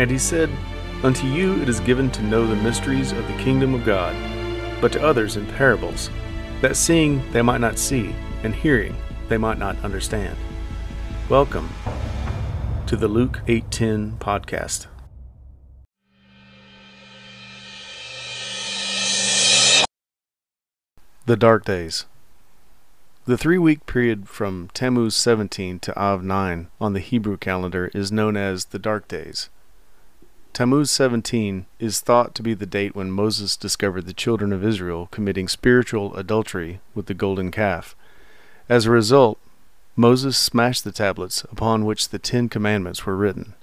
And he said, Unto you it is given to know the mysteries of the kingdom of God, but to others in parables, that seeing they might not see, and hearing they might not understand. Welcome to the Luke 8:10 podcast. The Dark Days. The three week period from Tammuz 17 to Av 9 on the Hebrew calendar is known as the Dark Days. Tammuz 17 is thought to be the date when Moses discovered the children of Israel committing spiritual adultery with the golden calf. As a result, Moses smashed the tablets upon which the Ten Commandments were written.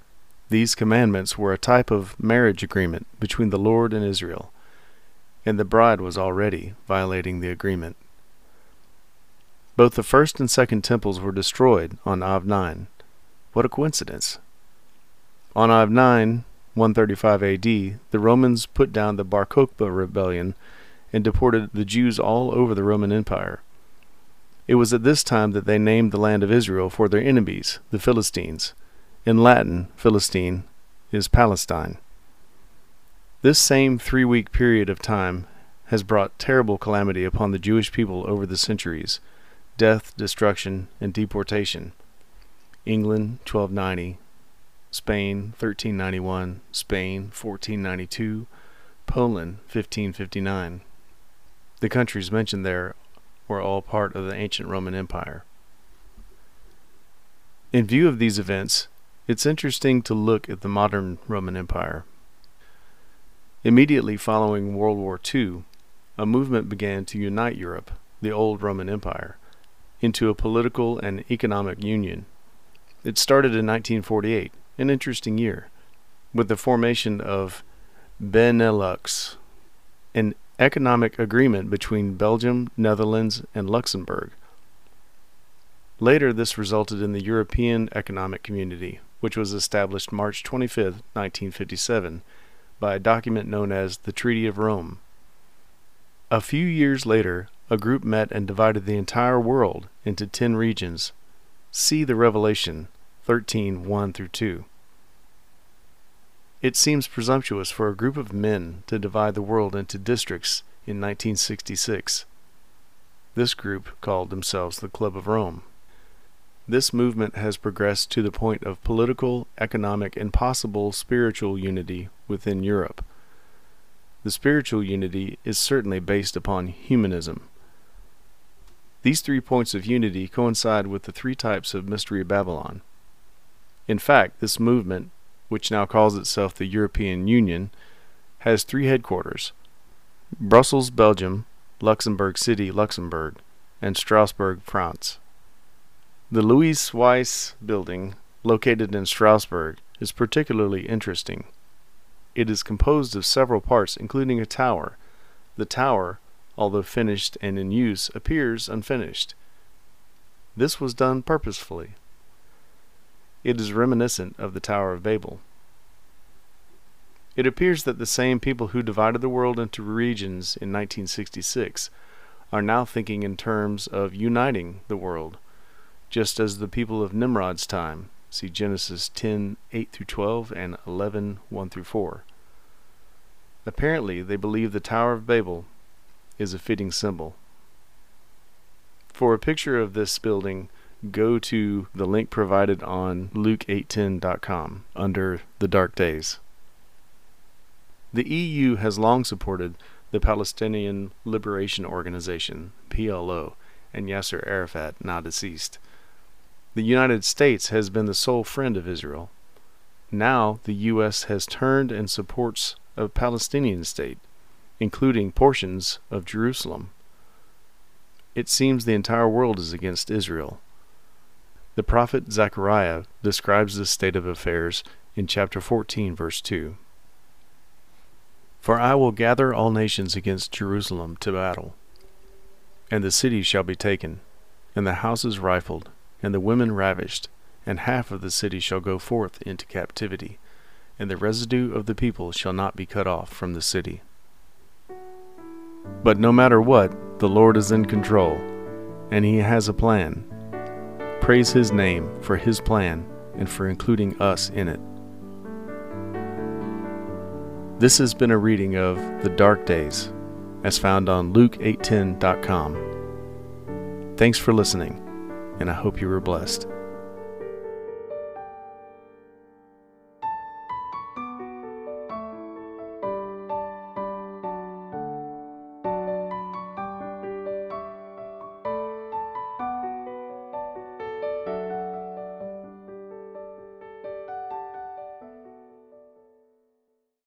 These commandments were a type of marriage agreement between the Lord and Israel, and the bride was already violating the agreement. Both the first and second temples were destroyed on Av 9. What a coincidence! On Av 9, 135 AD, the Romans put down the Bar Kokhba rebellion and deported the Jews all over the Roman Empire. It was at this time that they named the land of Israel for their enemies, the Philistines. In Latin, Philistine is Palestine. This same three week period of time has brought terrible calamity upon the Jewish people over the centuries death, destruction, and deportation. England, 1290, Spain 1391, Spain 1492, Poland 1559. The countries mentioned there were all part of the ancient Roman Empire. In view of these events, it's interesting to look at the modern Roman Empire. Immediately following World War II, a movement began to unite Europe, the old Roman Empire, into a political and economic union. It started in 1948 an interesting year, with the formation of Benelux, an economic agreement between Belgium, Netherlands, and Luxembourg. Later, this resulted in the European Economic Community, which was established March 25, 1957, by a document known as the Treaty of Rome. A few years later, a group met and divided the entire world into ten regions. See the Revelation 13 1 through 2. It seems presumptuous for a group of men to divide the world into districts in 1966. This group called themselves the Club of Rome. This movement has progressed to the point of political, economic, and possible spiritual unity within Europe. The spiritual unity is certainly based upon humanism these three points of unity coincide with the three types of Mystery of Babylon. In fact, this movement, which now calls itself the European Union, has three headquarters Brussels, Belgium, Luxembourg City, Luxembourg, and Strasbourg, France. The Louis Weiss building, located in Strasbourg, is particularly interesting. It is composed of several parts, including a tower. The tower, although finished and in use, appears unfinished. This was done purposefully. It is reminiscent of the Tower of Babel. It appears that the same people who divided the world into regions in 1966 are now thinking in terms of uniting the world, just as the people of Nimrod's time, see Genesis 10 8 through 12 and 11 1 through 4. Apparently, they believe the Tower of Babel is a fitting symbol. For a picture of this building, go to the link provided on luke810.com under the dark days. The EU has long supported the Palestinian Liberation Organization, PLO, and Yasser Arafat, now deceased. The United States has been the sole friend of Israel. Now the U.S. has turned and supports a Palestinian state including portions of Jerusalem. It seems the entire world is against Israel. The prophet Zechariah describes this state of affairs in chapter 14, verse 2. For I will gather all nations against Jerusalem to battle, and the city shall be taken, and the houses rifled, and the women ravished, and half of the city shall go forth into captivity, and the residue of the people shall not be cut off from the city. But no matter what, the Lord is in control, and He has a plan. Praise His name for His plan and for including us in it. This has been a reading of The Dark Days, as found on Luke810.com. Thanks for listening, and I hope you were blessed.